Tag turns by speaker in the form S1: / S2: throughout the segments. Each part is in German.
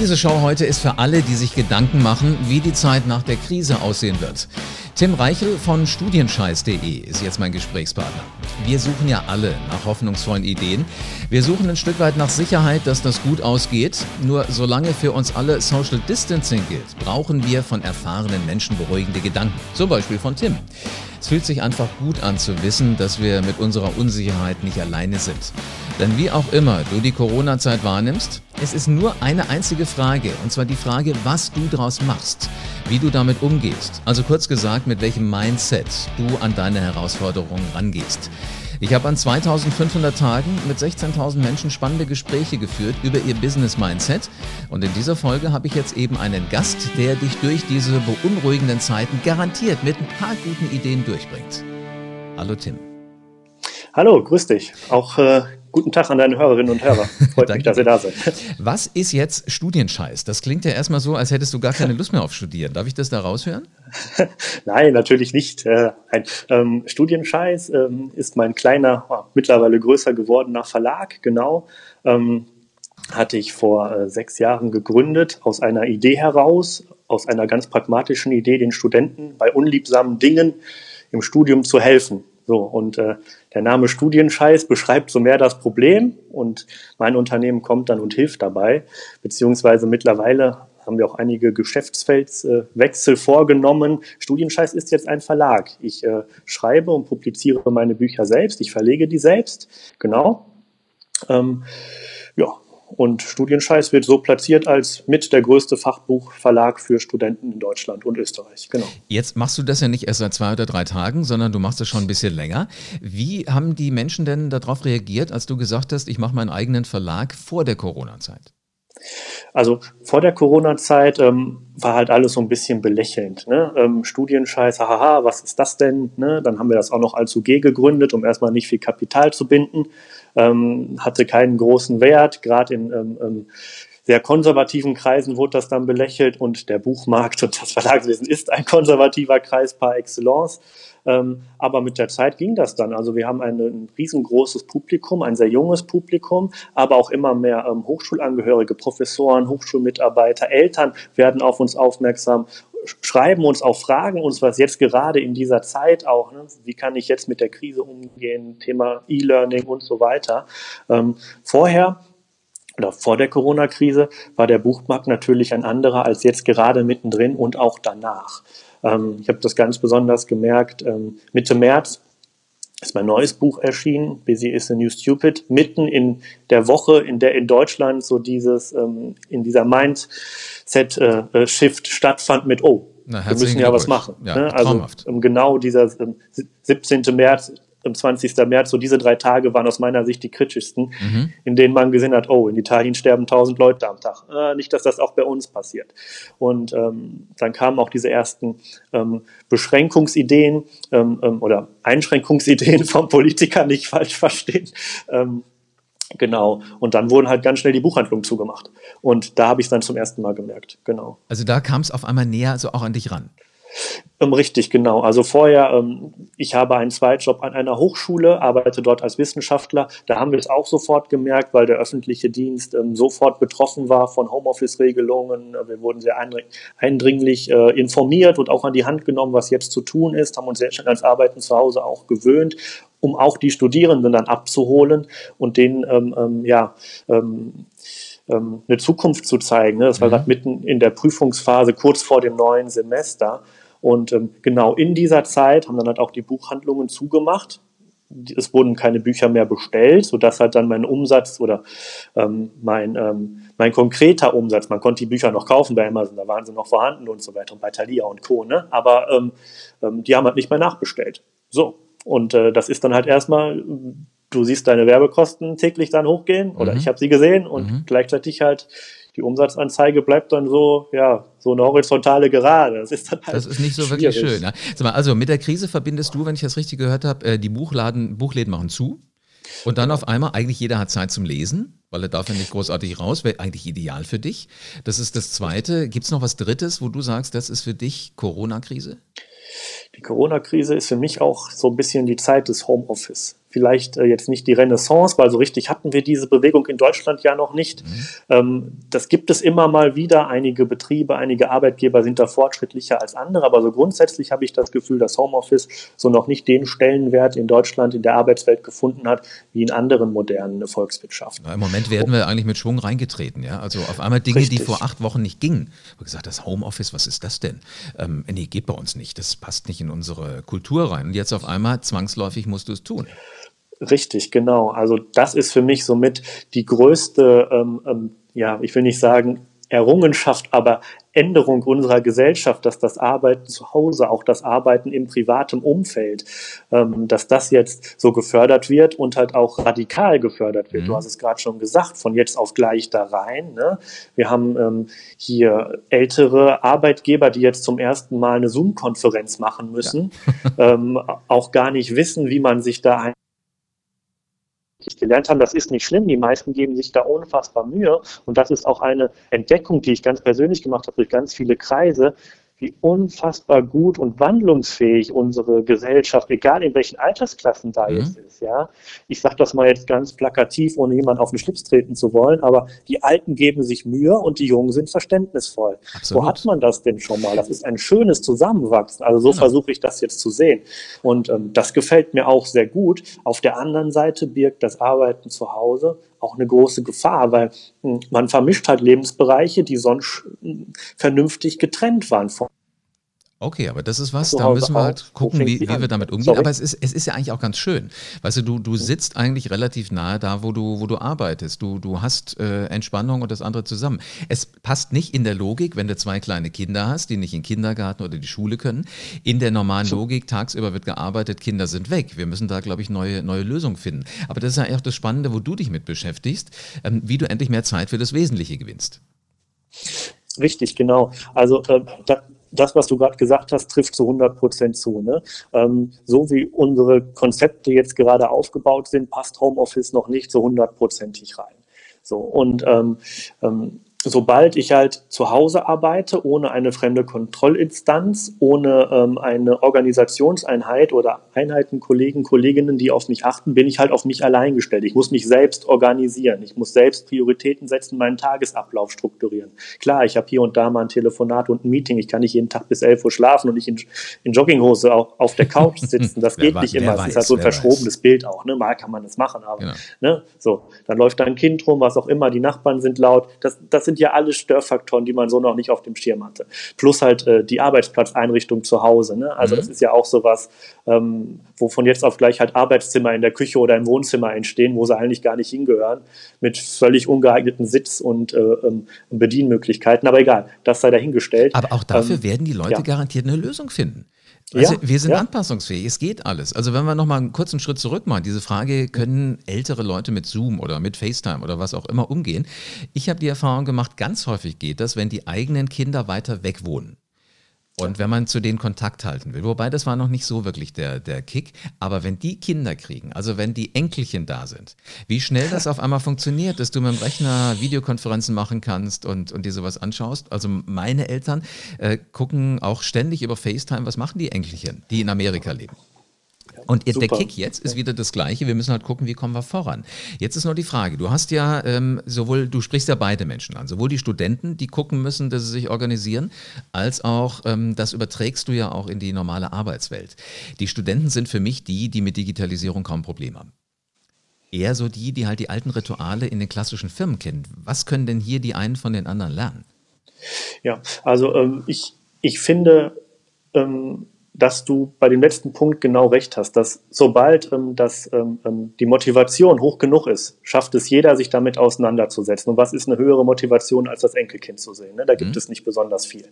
S1: Diese Show heute ist für alle, die sich Gedanken machen, wie die Zeit nach der Krise aussehen wird. Tim Reichel von studienscheiß.de ist jetzt mein Gesprächspartner. Wir suchen ja alle nach hoffnungsvollen Ideen. Wir suchen ein Stück weit nach Sicherheit, dass das gut ausgeht. Nur solange für uns alle Social Distancing gilt, brauchen wir von erfahrenen Menschen beruhigende Gedanken. Zum Beispiel von Tim. Es fühlt sich einfach gut an zu wissen, dass wir mit unserer Unsicherheit nicht alleine sind. Denn wie auch immer du die Corona-Zeit wahrnimmst, es ist nur eine einzige Frage, und zwar die Frage, was du daraus machst, wie du damit umgehst. Also kurz gesagt, mit welchem Mindset du an deine Herausforderungen rangehst. Ich habe an 2500 Tagen mit 16.000 Menschen spannende Gespräche geführt über ihr Business Mindset. Und in dieser Folge habe ich jetzt eben einen Gast, der dich durch diese beunruhigenden Zeiten garantiert mit ein paar guten Ideen durchbringt. Hallo Tim.
S2: Hallo, grüß dich. Auch äh, Guten Tag an deine Hörerinnen und Hörer. Freut mich, dass ihr da seid.
S1: Was ist jetzt Studienscheiß? Das klingt ja erstmal so, als hättest du gar keine Lust mehr auf Studieren. Darf ich das da raushören?
S2: Nein, natürlich nicht. Äh, ein ähm, Studienscheiß ähm, ist mein kleiner, oh, mittlerweile größer gewordener Verlag, genau. Ähm, hatte ich vor äh, sechs Jahren gegründet, aus einer Idee heraus, aus einer ganz pragmatischen Idee, den Studenten bei unliebsamen Dingen im Studium zu helfen. So, und äh, der Name Studienscheiß beschreibt so mehr das Problem und mein Unternehmen kommt dann und hilft dabei. Beziehungsweise mittlerweile haben wir auch einige Geschäftsfeldswechsel vorgenommen. Studienscheiß ist jetzt ein Verlag. Ich äh, schreibe und publiziere meine Bücher selbst, ich verlege die selbst, genau. Ähm, ja, und Studienscheiß wird so platziert als mit der größte Fachbuchverlag für Studenten in Deutschland und Österreich. Genau.
S1: Jetzt machst du das ja nicht erst seit zwei oder drei Tagen, sondern du machst es schon ein bisschen länger. Wie haben die Menschen denn darauf reagiert, als du gesagt hast, ich mache meinen eigenen Verlag vor der Corona-Zeit?
S2: Also vor der Corona-Zeit ähm, war halt alles so ein bisschen belächelnd. Ne? Ähm, Studienscheiß, haha, was ist das denn? Ne? Dann haben wir das auch noch als UG gegründet, um erstmal nicht viel Kapital zu binden ähm, hatte keinen großen Wert. Gerade in ähm, ähm, sehr konservativen Kreisen wurde das dann belächelt und der Buchmarkt und das Verlagswesen ist ein konservativer Kreis par excellence. Ähm, aber mit der Zeit ging das dann. Also wir haben ein, ein riesengroßes Publikum, ein sehr junges Publikum, aber auch immer mehr ähm, Hochschulangehörige, Professoren, Hochschulmitarbeiter, Eltern werden auf uns aufmerksam schreiben uns auch Fragen uns, was jetzt gerade in dieser Zeit auch, ne, wie kann ich jetzt mit der Krise umgehen, Thema E-Learning und so weiter. Ähm, vorher oder vor der Corona-Krise war der Buchmarkt natürlich ein anderer als jetzt gerade mittendrin und auch danach. Ähm, ich habe das ganz besonders gemerkt. Ähm, Mitte März ist mein neues Buch erschienen, Busy is the New Stupid, mitten in der Woche, in der in Deutschland so dieses, ähm, in dieser Mindset-Shift äh, stattfand mit, oh, Na, wir müssen ja was machen. Ja, ne? Also ähm, genau dieser ähm, 17. März am 20. März, so diese drei Tage waren aus meiner Sicht die kritischsten, mhm. in denen man gesehen hat, oh, in Italien sterben tausend Leute am Tag. Äh, nicht, dass das auch bei uns passiert. Und ähm, dann kamen auch diese ersten ähm, Beschränkungsideen ähm, ähm oder Einschränkungsideen vom Politiker, nicht falsch verstehen. Ähm, Genau. Und dann wurden halt ganz schnell die Buchhandlungen zugemacht. Und da habe ich es dann zum ersten Mal gemerkt. Genau.
S1: Also da kam es auf einmal näher, so auch an dich ran.
S2: Ähm, richtig, genau. Also vorher, ähm, ich habe einen Zweitjob an einer Hochschule, arbeite dort als Wissenschaftler. Da haben wir es auch sofort gemerkt, weil der öffentliche Dienst ähm, sofort betroffen war von Homeoffice-Regelungen. Wir wurden sehr eindringlich äh, informiert und auch an die Hand genommen, was jetzt zu tun ist, haben uns sehr schnell ans Arbeiten zu Hause auch gewöhnt um auch die Studierenden dann abzuholen und denen ähm, ja ähm, ähm, eine Zukunft zu zeigen. Ne? Das war mhm. gerade mitten in der Prüfungsphase, kurz vor dem neuen Semester. Und ähm, genau in dieser Zeit haben dann halt auch die Buchhandlungen zugemacht. Es wurden keine Bücher mehr bestellt, sodass halt dann mein Umsatz oder ähm, mein, ähm, mein konkreter Umsatz, man konnte die Bücher noch kaufen bei Amazon, da waren sie noch vorhanden und so weiter und bei Thalia und Co. Ne? Aber ähm, ähm, die haben halt nicht mehr nachbestellt. So. Und äh, das ist dann halt erstmal, du siehst deine Werbekosten täglich dann hochgehen, oder mhm. ich habe sie gesehen und mhm. gleichzeitig halt die Umsatzanzeige bleibt dann so, ja, so eine horizontale Gerade.
S1: Das ist dann halt Das ist nicht so schwierig. wirklich schön. Ne? Sag mal, also mit der Krise verbindest du, wenn ich das richtig gehört habe, äh, die Buchladen, Buchläden machen zu. Und dann auf einmal, eigentlich jeder hat Zeit zum Lesen, weil er darf ja nicht großartig raus, wäre eigentlich ideal für dich. Das ist das Zweite. Gibt es noch was Drittes, wo du sagst, das ist für dich Corona-Krise?
S2: Die Corona-Krise ist für mich auch so ein bisschen die Zeit des Homeoffice. Vielleicht äh, jetzt nicht die Renaissance, weil so richtig hatten wir diese Bewegung in Deutschland ja noch nicht. Mhm. Ähm, das gibt es immer mal wieder. Einige Betriebe, einige Arbeitgeber sind da fortschrittlicher als andere, aber so grundsätzlich habe ich das Gefühl, dass Homeoffice so noch nicht den Stellenwert in Deutschland in der Arbeitswelt gefunden hat, wie in anderen modernen Volkswirtschaften.
S1: Na, Im Moment werden wir eigentlich mit Schwung reingetreten, ja. Also auf einmal Dinge, richtig. die vor acht Wochen nicht gingen. Ich habe gesagt, das Homeoffice, was ist das denn? Ähm, nee, geht bei uns nicht. Das passt nicht in unsere Kultur rein. Und jetzt auf einmal zwangsläufig musst du es tun.
S2: Richtig, genau. Also das ist für mich somit die größte, ähm, ähm, ja, ich will nicht sagen Errungenschaft, aber Änderung unserer Gesellschaft, dass das Arbeiten zu Hause, auch das Arbeiten im privaten Umfeld, ähm, dass das jetzt so gefördert wird und halt auch radikal gefördert wird. Mhm. Du hast es gerade schon gesagt, von jetzt auf gleich da rein. Ne? Wir haben ähm, hier ältere Arbeitgeber, die jetzt zum ersten Mal eine Zoom-Konferenz machen müssen, ja. ähm, auch gar nicht wissen, wie man sich da ein gelernt haben, das ist nicht schlimm. Die meisten geben sich da unfassbar Mühe. Und das ist auch eine Entdeckung, die ich ganz persönlich gemacht habe durch ganz viele Kreise, wie unfassbar gut und wandlungsfähig unsere Gesellschaft, egal in welchen Altersklassen da mhm. jetzt ist, ja. Ich sage das mal jetzt ganz plakativ, ohne jemanden auf den Schlips treten zu wollen, aber die Alten geben sich Mühe und die Jungen sind verständnisvoll. Absolut. Wo hat man das denn schon mal? Das ist ein schönes Zusammenwachsen. Also so genau. versuche ich das jetzt zu sehen. Und ähm, das gefällt mir auch sehr gut. Auf der anderen Seite birgt das Arbeiten zu Hause auch eine große Gefahr, weil hm, man vermischt halt Lebensbereiche, die sonst hm, vernünftig getrennt waren
S1: Okay, aber das ist was, da müssen wir halt gucken, wie, wie wir damit umgehen. Sorry. Aber es ist, es ist ja eigentlich auch ganz schön. Weißt du, du, du sitzt eigentlich relativ nahe da, wo du, wo du arbeitest. Du, du hast äh, Entspannung und das andere zusammen. Es passt nicht in der Logik, wenn du zwei kleine Kinder hast, die nicht in den Kindergarten oder die Schule können. In der normalen Logik, tagsüber wird gearbeitet, Kinder sind weg. Wir müssen da, glaube ich, neue, neue Lösungen finden. Aber das ist ja auch das Spannende, wo du dich mit beschäftigst, ähm, wie du endlich mehr Zeit für das Wesentliche gewinnst.
S2: Richtig, genau. Also äh, da, das, was du gerade gesagt hast, trifft zu 100 Prozent zu. Ne? Ähm, so wie unsere Konzepte jetzt gerade aufgebaut sind, passt Homeoffice noch nicht so hundertprozentig rein. So und ähm, ähm, sobald ich halt zu Hause arbeite, ohne eine fremde Kontrollinstanz, ohne ähm, eine Organisationseinheit oder Einheiten, Kollegen, Kolleginnen, die auf mich achten, bin ich halt auf mich allein gestellt. Ich muss mich selbst organisieren. Ich muss selbst Prioritäten setzen, meinen Tagesablauf strukturieren. Klar, ich habe hier und da mal ein Telefonat und ein Meeting. Ich kann nicht jeden Tag bis 11 Uhr schlafen und nicht in, in Jogginghose auch auf der Couch sitzen. Das geht nicht immer. Es ist halt so ein verschrobenes weiß. Bild auch. Ne? Mal kann man das machen, aber genau. ne? so, dann läuft da ein Kind rum, was auch immer, die Nachbarn sind laut. Das, das sind ja alle Störfaktoren, die man so noch nicht auf dem Schirm hatte. Plus halt äh, die Arbeitsplatzeinrichtung zu Hause. Ne? Also mhm. das ist ja auch sowas, ähm, wo von jetzt auf gleich halt Arbeitszimmer in der Küche oder im Wohnzimmer entstehen, wo sie eigentlich gar nicht hingehören, mit völlig ungeeigneten Sitz- und äh, ähm, Bedienmöglichkeiten. Aber egal, das sei dahingestellt.
S1: Aber auch dafür ähm, werden die Leute ja. garantiert eine Lösung finden. Also ja, wir sind ja. anpassungsfähig, es geht alles. Also wenn wir nochmal einen kurzen Schritt zurück machen, diese Frage, können ältere Leute mit Zoom oder mit FaceTime oder was auch immer umgehen? Ich habe die Erfahrung gemacht, ganz häufig geht das, wenn die eigenen Kinder weiter weg wohnen. Und wenn man zu denen Kontakt halten will, wobei das war noch nicht so wirklich der, der Kick, aber wenn die Kinder kriegen, also wenn die Enkelchen da sind, wie schnell das auf einmal funktioniert, dass du mit dem Rechner Videokonferenzen machen kannst und, und dir sowas anschaust. Also meine Eltern äh, gucken auch ständig über FaceTime, was machen die Enkelchen, die in Amerika leben. Und Super. der Kick jetzt ist wieder das Gleiche. Wir müssen halt gucken, wie kommen wir voran. Jetzt ist nur die Frage: Du hast ja ähm, sowohl, du sprichst ja beide Menschen an, sowohl die Studenten, die gucken müssen, dass sie sich organisieren, als auch ähm, das überträgst du ja auch in die normale Arbeitswelt. Die Studenten sind für mich die, die mit Digitalisierung kaum Probleme haben. Eher so die, die halt die alten Rituale in den klassischen Firmen kennen. Was können denn hier die einen von den anderen lernen?
S2: Ja, also ähm, ich, ich finde, ähm, dass du bei dem letzten Punkt genau recht hast, dass sobald ähm, das, ähm, ähm, die Motivation hoch genug ist, schafft es jeder, sich damit auseinanderzusetzen. Und was ist eine höhere Motivation, als das Enkelkind zu sehen? Ne? Da gibt mhm. es nicht besonders viel.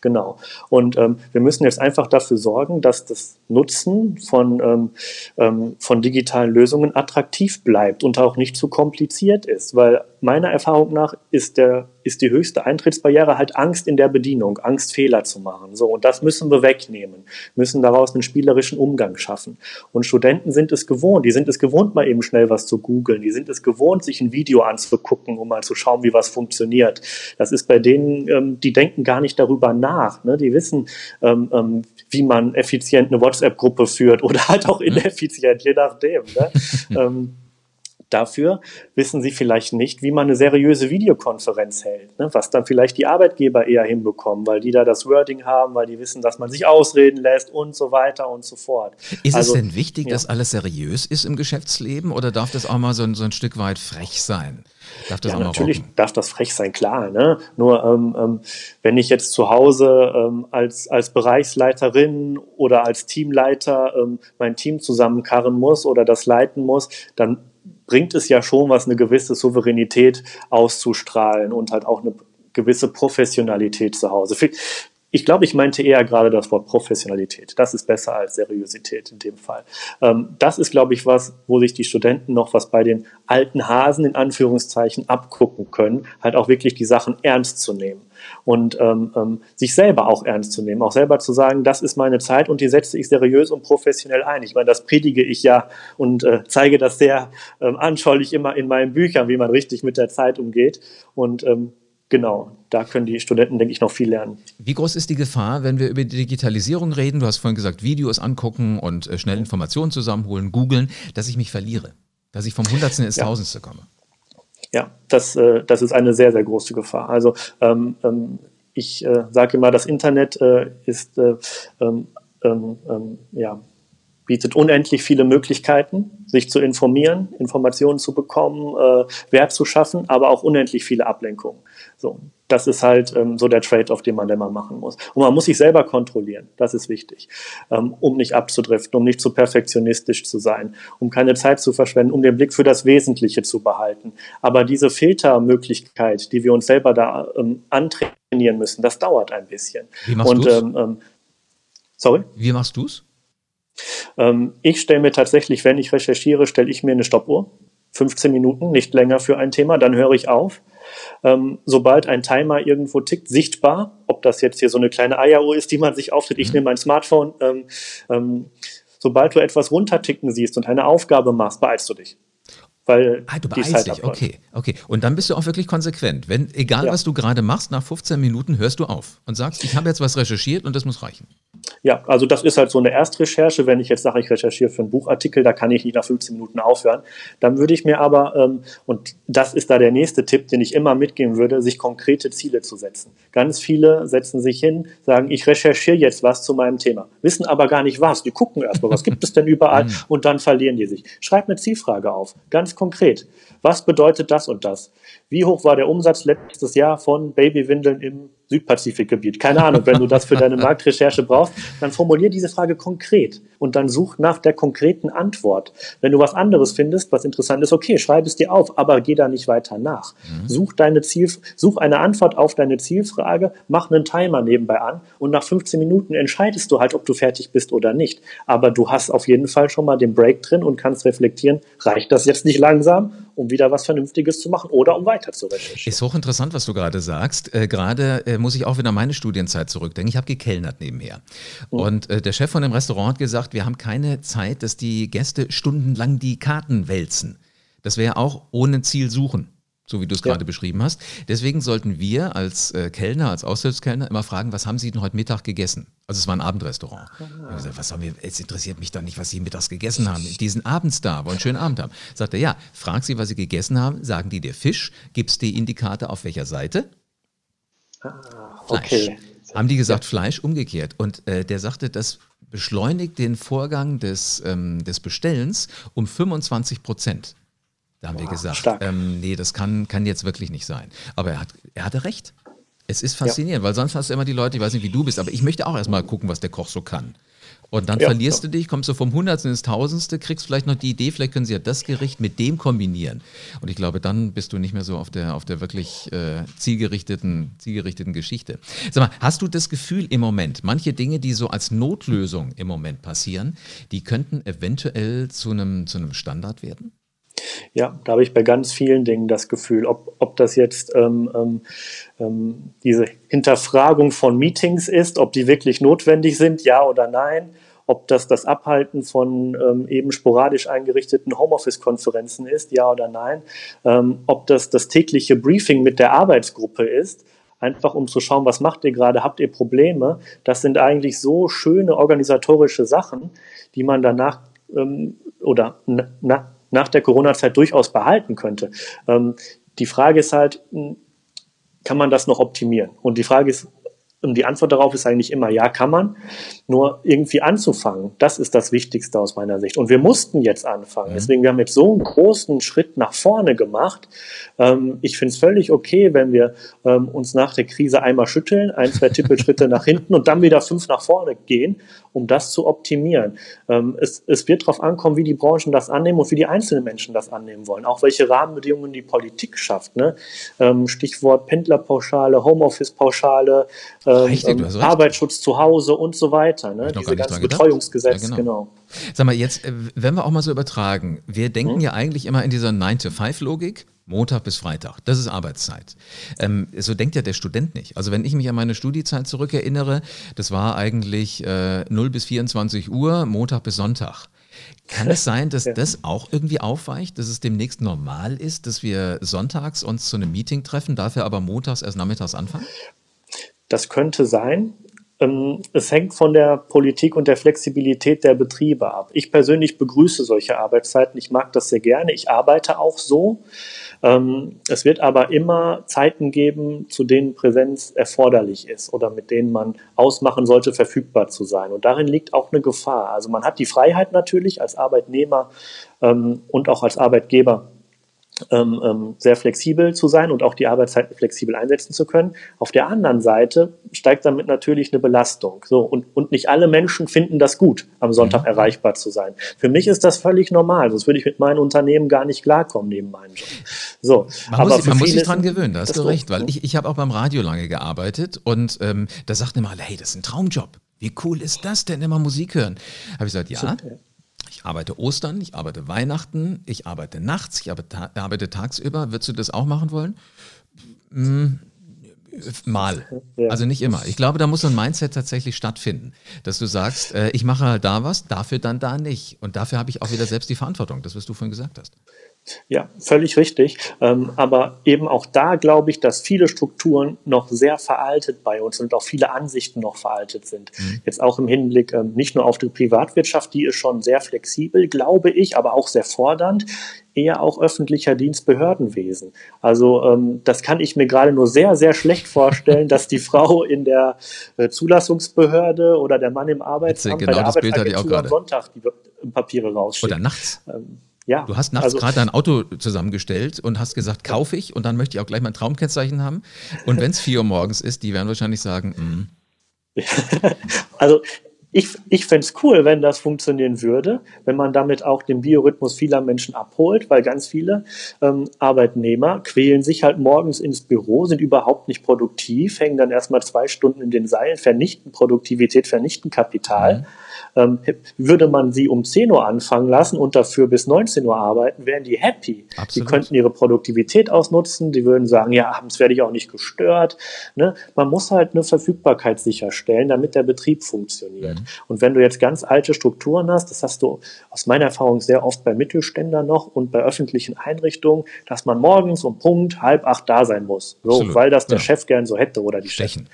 S2: Genau. Und ähm, wir müssen jetzt einfach dafür sorgen, dass das Nutzen von, ähm, ähm, von digitalen Lösungen attraktiv bleibt und auch nicht zu kompliziert ist, weil meiner Erfahrung nach ist der ist die höchste Eintrittsbarriere halt Angst in der Bedienung, Angst Fehler zu machen. So, und das müssen wir wegnehmen, müssen daraus einen spielerischen Umgang schaffen. Und Studenten sind es gewohnt, die sind es gewohnt, mal eben schnell was zu googeln, die sind es gewohnt, sich ein Video anzugucken, um mal zu schauen, wie was funktioniert. Das ist bei denen, ähm, die denken gar nicht darüber nach. Ne? Die wissen, ähm, ähm, wie man effizient eine WhatsApp-Gruppe führt oder halt auch ineffizient, je nachdem. Ne? Dafür wissen sie vielleicht nicht, wie man eine seriöse Videokonferenz hält, ne? was dann vielleicht die Arbeitgeber eher hinbekommen, weil die da das Wording haben, weil die wissen, dass man sich ausreden lässt und so weiter und so fort.
S1: Ist also, es denn wichtig, ja. dass alles seriös ist im Geschäftsleben oder darf das auch mal so, so ein Stück weit frech sein?
S2: Darf das ja, natürlich rocken? darf das frech sein, klar. Ne? Nur ähm, ähm, wenn ich jetzt zu Hause ähm, als, als Bereichsleiterin oder als Teamleiter ähm, mein Team zusammenkarren muss oder das leiten muss, dann bringt es ja schon was, eine gewisse Souveränität auszustrahlen und halt auch eine gewisse Professionalität zu Hause. Ich glaube, ich meinte eher gerade das Wort Professionalität. Das ist besser als Seriosität in dem Fall. Ähm, das ist, glaube ich, was, wo sich die Studenten noch was bei den alten Hasen in Anführungszeichen abgucken können, halt auch wirklich die Sachen ernst zu nehmen und ähm, ähm, sich selber auch ernst zu nehmen, auch selber zu sagen, das ist meine Zeit und die setze ich seriös und professionell ein. Ich meine, das predige ich ja und äh, zeige das sehr ähm, anschaulich immer in meinen Büchern, wie man richtig mit der Zeit umgeht und ähm, genau, da können die Studenten, denke ich, noch viel lernen.
S1: Wie groß ist die Gefahr, wenn wir über die Digitalisierung reden? Du hast vorhin gesagt, Videos angucken und äh, schnell Informationen zusammenholen, googeln, dass ich mich verliere, dass ich vom Hundertsten ins ja. Tausendste komme.
S2: Ja, das, äh, das ist eine sehr, sehr große Gefahr. Also ähm, ähm, ich äh, sage immer, das Internet äh, ist äh, ähm, ähm, ähm, ja, bietet unendlich viele Möglichkeiten, sich zu informieren, Informationen zu bekommen, äh, Wert zu schaffen, aber auch unendlich viele Ablenkungen. So, das ist halt ähm, so der Trade-off, den man immer machen muss. Und man muss sich selber kontrollieren, das ist wichtig, ähm, um nicht abzudriften, um nicht zu perfektionistisch zu sein, um keine Zeit zu verschwenden, um den Blick für das Wesentliche zu behalten. Aber diese Filtermöglichkeit, die wir uns selber da ähm, antrainieren müssen, das dauert ein bisschen.
S1: Wie machst du ähm, ähm,
S2: Sorry?
S1: Wie machst du es?
S2: Ähm, ich stelle mir tatsächlich, wenn ich recherchiere, stelle ich mir eine Stoppuhr. 15 Minuten, nicht länger für ein Thema, dann höre ich auf. Ähm, sobald ein Timer irgendwo tickt, sichtbar, ob das jetzt hier so eine kleine Eieruhr ist, die man sich auftritt, ich mhm. nehme mein Smartphone, ähm, ähm, sobald du etwas runterticken siehst und eine Aufgabe machst, beeilst du dich
S1: weil ah, du beeilst dich, okay, okay. Und dann bist du auch wirklich konsequent. Wenn, egal ja. was du gerade machst, nach 15 Minuten hörst du auf und sagst, ich habe jetzt was recherchiert und das muss reichen.
S2: Ja, also das ist halt so eine Erstrecherche. Wenn ich jetzt sage, ich recherchiere für einen Buchartikel, da kann ich nicht nach 15 Minuten aufhören. Dann würde ich mir aber, ähm, und das ist da der nächste Tipp, den ich immer mitgeben würde, sich konkrete Ziele zu setzen. Ganz viele setzen sich hin, sagen, ich recherchiere jetzt was zu meinem Thema, wissen aber gar nicht was. Die gucken erstmal, was gibt es denn überall mhm. und dann verlieren die sich. Schreib eine Zielfrage auf, ganz konkret. Was bedeutet das und das? Wie hoch war der Umsatz letztes Jahr von Babywindeln im Südpazifikgebiet? Keine Ahnung, wenn du das für deine Marktrecherche brauchst, dann formulier diese Frage konkret und dann such nach der konkreten Antwort. Wenn du was anderes findest, was interessant ist, okay, schreib es dir auf, aber geh da nicht weiter nach. Mhm. Such deine Ziel, such eine Antwort auf deine Zielfrage, mach einen Timer nebenbei an und nach 15 Minuten entscheidest du halt, ob du fertig bist oder nicht. Aber du hast auf jeden Fall schon mal den Break drin und kannst reflektieren, reicht das jetzt nicht langsam, um wieder was Vernünftiges zu machen oder um weiter zu recherchieren.
S1: Ist hochinteressant, was du gerade sagst. Äh, gerade äh, muss ich auch wieder meine Studienzeit zurückdenken. Ich habe gekellnert nebenher. Mhm. Und äh, der Chef von dem Restaurant hat gesagt, wir haben keine Zeit, dass die Gäste stundenlang die Karten wälzen. Das wäre auch ohne Ziel suchen so wie du es ja. gerade beschrieben hast. Deswegen sollten wir als äh, Kellner, als Aushilfskellner immer fragen, was haben Sie denn heute Mittag gegessen? Also es war ein Abendrestaurant. Ah. Gesagt, was haben wir, es interessiert mich doch nicht, was Sie mittags gegessen haben. Die sind abends da, wollen einen schönen Abend haben. Sagt er, ja, frag Sie, was Sie gegessen haben, sagen die dir Fisch, gibst die Indikator auf welcher Seite?
S2: Ah, okay.
S1: Fleisch. Haben die gesagt, ja. Fleisch umgekehrt. Und äh, der sagte, das beschleunigt den Vorgang des, ähm, des Bestellens um 25 Prozent. Da haben wow, wir gesagt, ähm, nee, das kann, kann jetzt wirklich nicht sein. Aber er, hat, er hatte recht. Es ist faszinierend, ja. weil sonst hast du immer die Leute, ich weiß nicht, wie du bist, aber ich möchte auch erstmal gucken, was der Koch so kann. Und dann ja, verlierst ja. du dich, kommst du vom Hundertsten ins Tausendste, kriegst vielleicht noch die Idee, vielleicht können sie ja das Gericht mit dem kombinieren. Und ich glaube, dann bist du nicht mehr so auf der, auf der wirklich äh, zielgerichteten, zielgerichteten Geschichte. Sag mal, hast du das Gefühl im Moment, manche Dinge, die so als Notlösung im Moment passieren, die könnten eventuell zu einem, zu einem Standard werden?
S2: Ja, da habe ich bei ganz vielen Dingen das Gefühl, ob, ob das jetzt ähm, ähm, ähm, diese Hinterfragung von Meetings ist, ob die wirklich notwendig sind, ja oder nein, ob das das Abhalten von ähm, eben sporadisch eingerichteten Homeoffice-Konferenzen ist, ja oder nein, ähm, ob das das tägliche Briefing mit der Arbeitsgruppe ist, einfach um zu schauen, was macht ihr gerade, habt ihr Probleme. Das sind eigentlich so schöne organisatorische Sachen, die man danach ähm, oder na, nach der Corona-Zeit durchaus behalten könnte. Ähm, die Frage ist halt, kann man das noch optimieren? Und die Frage ist, und die Antwort darauf ist eigentlich immer, ja, kann man. Nur irgendwie anzufangen, das ist das Wichtigste aus meiner Sicht. Und wir mussten jetzt anfangen. Mhm. Deswegen, wir haben jetzt so einen großen Schritt nach vorne gemacht. Ähm, ich finde es völlig okay, wenn wir ähm, uns nach der Krise einmal schütteln, ein, zwei Tippelschritte nach hinten und dann wieder fünf nach vorne gehen, um das zu optimieren. Ähm, es, es wird darauf ankommen, wie die Branchen das annehmen und wie die einzelnen Menschen das annehmen wollen. Auch welche Rahmenbedingungen die Politik schafft. Ne? Stichwort Pendlerpauschale, Homeoffice-Pauschale, ähm, Arbeitsschutz zu Hause und so weiter. Ne? Diese ganzen Betreuungsgesetze, ja, genau. genau.
S1: Sag mal, jetzt, äh, wenn wir auch mal so übertragen, wir denken hm? ja eigentlich immer in dieser 9-to-5-Logik. Montag bis Freitag, das ist Arbeitszeit. Ähm, so denkt ja der Student nicht. Also wenn ich mich an meine Studiezeit zurückerinnere, das war eigentlich äh, 0 bis 24 Uhr, Montag bis Sonntag. Kann es sein, dass ja. das auch irgendwie aufweicht, dass es demnächst normal ist, dass wir sonntags uns zu einem Meeting treffen, dafür aber montags erst nachmittags anfangen?
S2: Das könnte sein. Ähm, es hängt von der Politik und der Flexibilität der Betriebe ab. Ich persönlich begrüße solche Arbeitszeiten. Ich mag das sehr gerne. Ich arbeite auch so. Ähm, es wird aber immer Zeiten geben, zu denen Präsenz erforderlich ist oder mit denen man ausmachen sollte, verfügbar zu sein. Und darin liegt auch eine Gefahr. Also man hat die Freiheit natürlich als Arbeitnehmer ähm, und auch als Arbeitgeber ähm, ähm, sehr flexibel zu sein und auch die Arbeitszeiten flexibel einsetzen zu können. Auf der anderen Seite steigt damit natürlich eine Belastung. So, und, und nicht alle Menschen finden das gut, am Sonntag mhm. erreichbar zu sein. Für mich ist das völlig normal, sonst würde ich mit meinem Unternehmen gar nicht klarkommen neben meinem Job.
S1: So, man aber muss, man muss sich dran gewöhnen, da hast du recht, weil ich, ich habe auch beim Radio lange gearbeitet und ähm, da sagten immer alle, hey, das ist ein Traumjob. Wie cool ist das denn, immer Musik hören? Habe ich gesagt, ja. Super ich arbeite Ostern, ich arbeite Weihnachten, ich arbeite nachts, ich arbeite, arbeite tagsüber. Würdest du das auch machen wollen? Hm, mal. Ja. Also nicht immer. Ich glaube, da muss so ein Mindset tatsächlich stattfinden, dass du sagst, äh, ich mache halt da was, dafür dann da nicht. Und dafür habe ich auch wieder selbst die Verantwortung, das, was du vorhin gesagt hast.
S2: Ja, völlig richtig. Ähm, aber eben auch da glaube ich, dass viele Strukturen noch sehr veraltet bei uns und auch viele Ansichten noch veraltet sind. Mhm. Jetzt auch im Hinblick ähm, nicht nur auf die Privatwirtschaft, die ist schon sehr flexibel, glaube ich, aber auch sehr fordernd eher auch öffentlicher Dienst, Behördenwesen. Also ähm, das kann ich mir gerade nur sehr, sehr schlecht vorstellen, dass die Frau in der äh, Zulassungsbehörde oder der Mann im Arbeitsamt
S1: genau, bei der Arbeitsagentur am
S2: Sonntag die Papiere rausschickt.
S1: Oder nachts. Ja, du hast nachts also, gerade ein Auto zusammengestellt und hast gesagt, kaufe ich und dann möchte ich auch gleich mein Traumkennzeichen haben. Und wenn es vier Uhr morgens ist, die werden wahrscheinlich sagen,
S2: mm. also ich, ich fände es cool, wenn das funktionieren würde, wenn man damit auch den Biorhythmus vieler Menschen abholt, weil ganz viele ähm, Arbeitnehmer quälen sich halt morgens ins Büro, sind überhaupt nicht produktiv, hängen dann erstmal zwei Stunden in den Seilen, vernichten Produktivität, vernichten Kapital. Mhm ähm, würde man sie um 10 Uhr anfangen lassen und dafür bis 19 Uhr arbeiten, wären die happy. Absolut. Die könnten ihre Produktivität ausnutzen, die würden sagen, ja, abends werde ich auch nicht gestört. Ne? Man muss halt eine Verfügbarkeit sicherstellen, damit der Betrieb funktioniert. Mhm. Und wenn du jetzt ganz alte Strukturen hast, das hast du aus meiner Erfahrung sehr oft bei Mittelständern noch und bei öffentlichen Einrichtungen, dass man morgens um Punkt halb acht da sein muss, so, weil das der ja. Chef gern so hätte oder die Stechen. Chefin.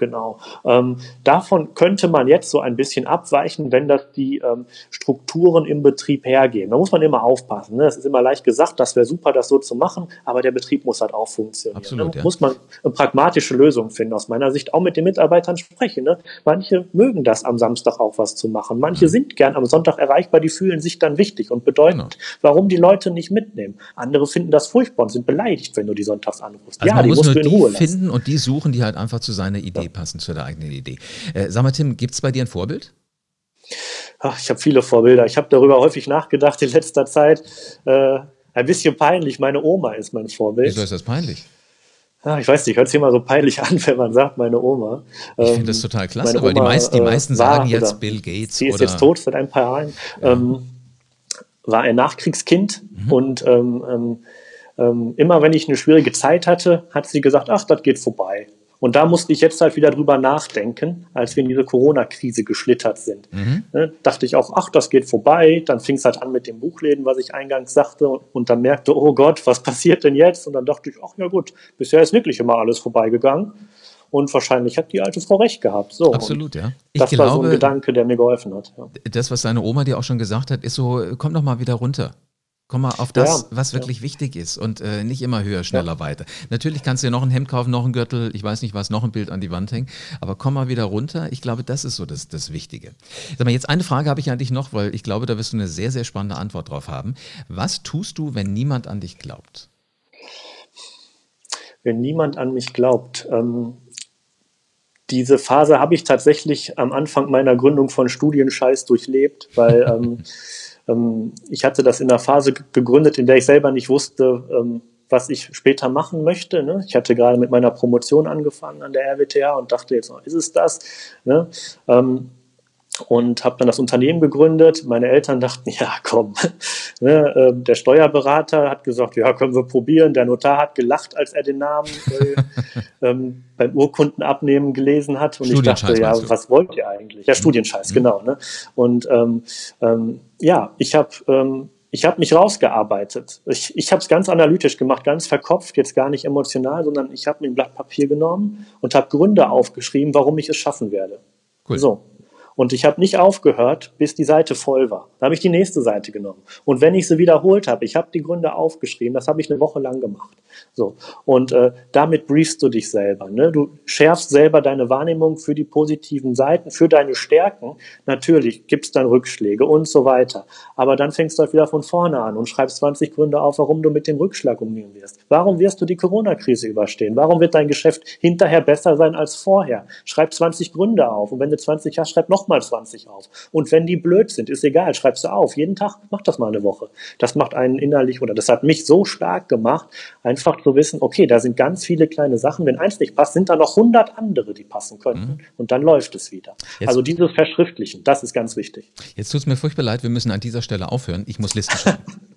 S2: Genau. Ähm, davon könnte man jetzt so ein bisschen abweichen, wenn das die ähm, Strukturen im Betrieb hergehen. Da muss man immer aufpassen. Ne? Es ist immer leicht gesagt, das wäre super, das so zu machen, aber der Betrieb muss halt auch funktionieren. Absolut, ne? ja. Muss man eine pragmatische Lösung finden, aus meiner Sicht auch mit den Mitarbeitern sprechen. Ne? Manche mögen das am Samstag auch was zu machen. Manche mhm. sind gern am Sonntag erreichbar, die fühlen sich dann wichtig und bedeutend. Genau. Warum die Leute nicht mitnehmen? Andere finden das furchtbar und sind beleidigt, wenn du die sonntags anrufst.
S1: Also ja, die musst du in Ruhe lassen. finden und die suchen, die halt einfach zu seiner Idee passen zu der eigenen Idee. Äh, sag mal, Tim, gibt es bei dir ein Vorbild?
S2: Ach, ich habe viele Vorbilder. Ich habe darüber häufig nachgedacht in letzter Zeit. Äh, ein bisschen peinlich. Meine Oma ist mein Vorbild.
S1: Wieso ist das peinlich?
S2: Ja, ich weiß nicht, hört sich immer so peinlich an, wenn man sagt, meine Oma.
S1: Ich finde das total klasse, Oma, weil die meisten, die meisten äh, sagen jetzt Bill Gates.
S2: Sie ist oder, jetzt tot seit ein paar Jahren. Ja. Ähm, war ein Nachkriegskind mhm. und ähm, ähm, ähm immer wenn ich eine schwierige Zeit hatte, hat sie gesagt, ach, das geht vorbei Und da musste ich jetzt halt wieder drüber nachdenken, als wir in diese Corona-Krise geschlittert sind. Mhm. Ne, dachte ich auch, ach, das geht vorbei. Dann fing es halt an mit dem Buchläden, was ich eingangs sagte. Und dann merkte, oh Gott, was passiert denn jetzt? Und dann dachte ich, ach ja gut, bisher ist wirklich immer alles vorbeigegangen. Und wahrscheinlich hat die alte Frau recht gehabt. So,
S1: Absolut, ja.
S2: Ich das glaube, war so ein Gedanke, der mir geholfen hat. Ja.
S1: Das, was deine Oma dir auch schon gesagt hat, ist so, komm doch mal wieder runter. Komm mal auf das, ja, was wirklich ja. wichtig ist und äh, nicht immer höher, schneller, ja. weiter. Natürlich kannst du dir noch ein Hemd kaufen, noch ein Gürtel, ich weiß nicht was, noch ein Bild an die Wand hängen, aber komm mal wieder runter. Ich glaube, das ist so das, das Wichtige. Sag mal, jetzt eine Frage habe ich an dich noch, weil ich glaube, da wirst du eine sehr, sehr spannende Antwort drauf haben. Was tust du, wenn niemand an dich glaubt?
S2: Wenn niemand an mich glaubt, ähm, diese Phase habe ich tatsächlich am Anfang meiner Gründung von Studienscheiß durchlebt, weil ähm, ähm, ich hatte das in einer Phase gegründet, in der ich selber nicht wusste, ähm, was ich später machen möchte. Ne? Ich hatte gerade mit meiner Promotion angefangen an der RWTH und dachte jetzt, ist es das? Ne? Ähm, und habe dann das Unternehmen gegründet. Meine Eltern dachten, ja, komm. ne, äh, der Steuerberater hat gesagt, ja, können wir probieren. Der Notar hat gelacht, als er den Namen äh, ähm, beim Urkundenabnehmen gelesen hat. Und ich dachte, ja, was wollt ihr eigentlich? Ja, Studienscheiß, mhm. genau. Ne? Und ähm, ähm, ja, ich habe ähm, ich habe mich rausgearbeitet. Ich, ich habe es ganz analytisch gemacht, ganz verkopft, jetzt gar nicht emotional, sondern ich habe mir ein Blatt Papier genommen und habe Gründe aufgeschrieben, warum ich es schaffen werde. Cool. So. Und ich habe nicht aufgehört, bis die Seite voll war. Da habe ich die nächste Seite genommen. Und wenn ich sie wiederholt habe, ich habe die Gründe aufgeschrieben, das habe ich eine Woche lang gemacht. So. Und äh, damit briefst du dich selber. Ne? Du schärfst selber deine Wahrnehmung für die positiven Seiten, für deine Stärken. Natürlich gibt es dann Rückschläge und so weiter. Aber dann fängst du halt wieder von vorne an und schreibst 20 Gründe auf, warum du mit dem Rückschlag umgehen wirst. Warum wirst du die Corona-Krise überstehen? Warum wird dein Geschäft hinterher besser sein als vorher? Schreib 20 Gründe auf. Und wenn du 20 hast, schreib noch mal 20 auf. Und wenn die blöd sind, ist egal, schreibst du auf. Jeden Tag, mach das mal eine Woche. Das macht einen innerlich, oder das hat mich so stark gemacht, einfach zu wissen, okay, da sind ganz viele kleine Sachen. Wenn eins nicht passt, sind da noch 100 andere, die passen könnten. Mhm. Und dann läuft es wieder. Jetzt, also dieses Verschriftlichen, das ist ganz wichtig.
S1: Jetzt tut es mir furchtbar leid, wir müssen an dieser Stelle aufhören. Ich muss Listen schreiben.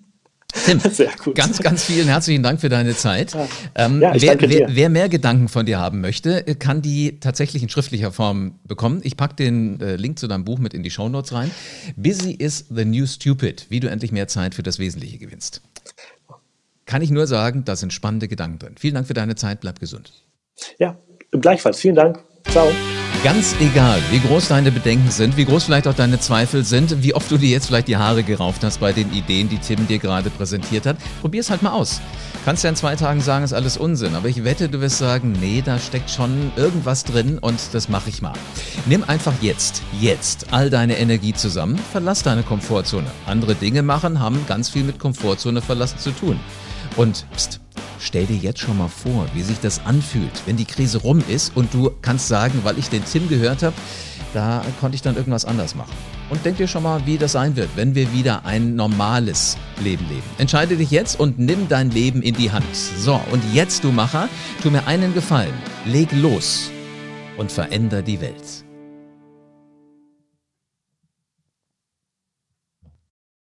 S1: Tim, Sehr gut. ganz, ganz vielen herzlichen Dank für deine Zeit. Ähm, ja, wer, wer, wer, mehr Gedanken von dir haben möchte, kann die tatsächlich in schriftlicher Form bekommen. Ich packe den äh, Link zu deinem Buch mit in die Shownotes rein. Busy is the new stupid, wie du endlich mehr Zeit für das Wesentliche gewinnst. Kann ich nur sagen, da sind spannende Gedanken drin. Vielen Dank für deine Zeit, bleib gesund.
S2: Ja, gleichfalls. Vielen Dank. Ciao.
S1: Ganz egal, wie groß deine Bedenken sind, wie groß vielleicht auch deine Zweifel sind, wie oft du dir jetzt vielleicht die Haare gerauft hast bei den Ideen, die Tim dir gerade präsentiert hat, probier es halt mal aus. Kannst ja in zwei Tagen sagen, ist alles Unsinn, aber ich wette, du wirst sagen, nee, da steckt schon irgendwas drin und das mache ich mal. Nimm einfach jetzt, jetzt all deine Energie zusammen, verlass deine Komfortzone. Andere Dinge machen haben ganz viel mit Komfortzone verlassen zu tun. Und pst, Stell dir jetzt schon mal vor, wie sich das anfühlt, wenn die Krise rum ist und du kannst sagen, weil ich den Tim gehört habe, da konnte ich dann irgendwas anders machen. Und denk dir schon mal, wie das sein wird, wenn wir wieder ein normales Leben leben. Entscheide dich jetzt und nimm dein Leben in die Hand. So, und jetzt, du Macher, tu mir einen Gefallen. Leg los und veränder die Welt.